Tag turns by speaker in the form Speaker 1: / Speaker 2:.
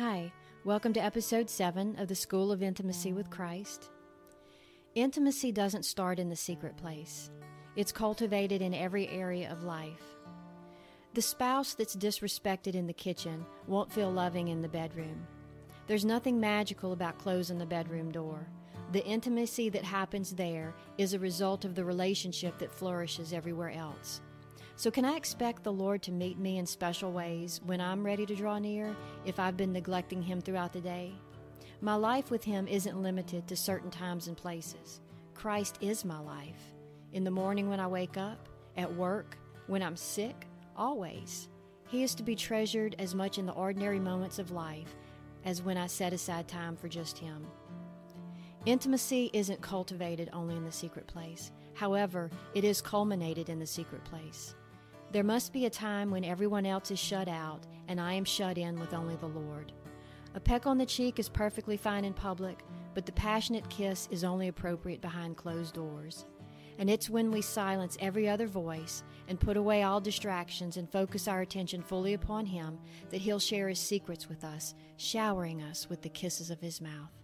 Speaker 1: Hi, welcome to episode 7 of the School of Intimacy with Christ. Intimacy doesn't start in the secret place, it's cultivated in every area of life. The spouse that's disrespected in the kitchen won't feel loving in the bedroom. There's nothing magical about closing the bedroom door. The intimacy that happens there is a result of the relationship that flourishes everywhere else. So, can I expect the Lord to meet me in special ways when I'm ready to draw near if I've been neglecting Him throughout the day? My life with Him isn't limited to certain times and places. Christ is my life. In the morning when I wake up, at work, when I'm sick, always. He is to be treasured as much in the ordinary moments of life as when I set aside time for just Him. Intimacy isn't cultivated only in the secret place. However, it is culminated in the secret place. There must be a time when everyone else is shut out and I am shut in with only the Lord. A peck on the cheek is perfectly fine in public, but the passionate kiss is only appropriate behind closed doors. And it's when we silence every other voice and put away all distractions and focus our attention fully upon Him that He'll share His secrets with us, showering us with the kisses of His mouth.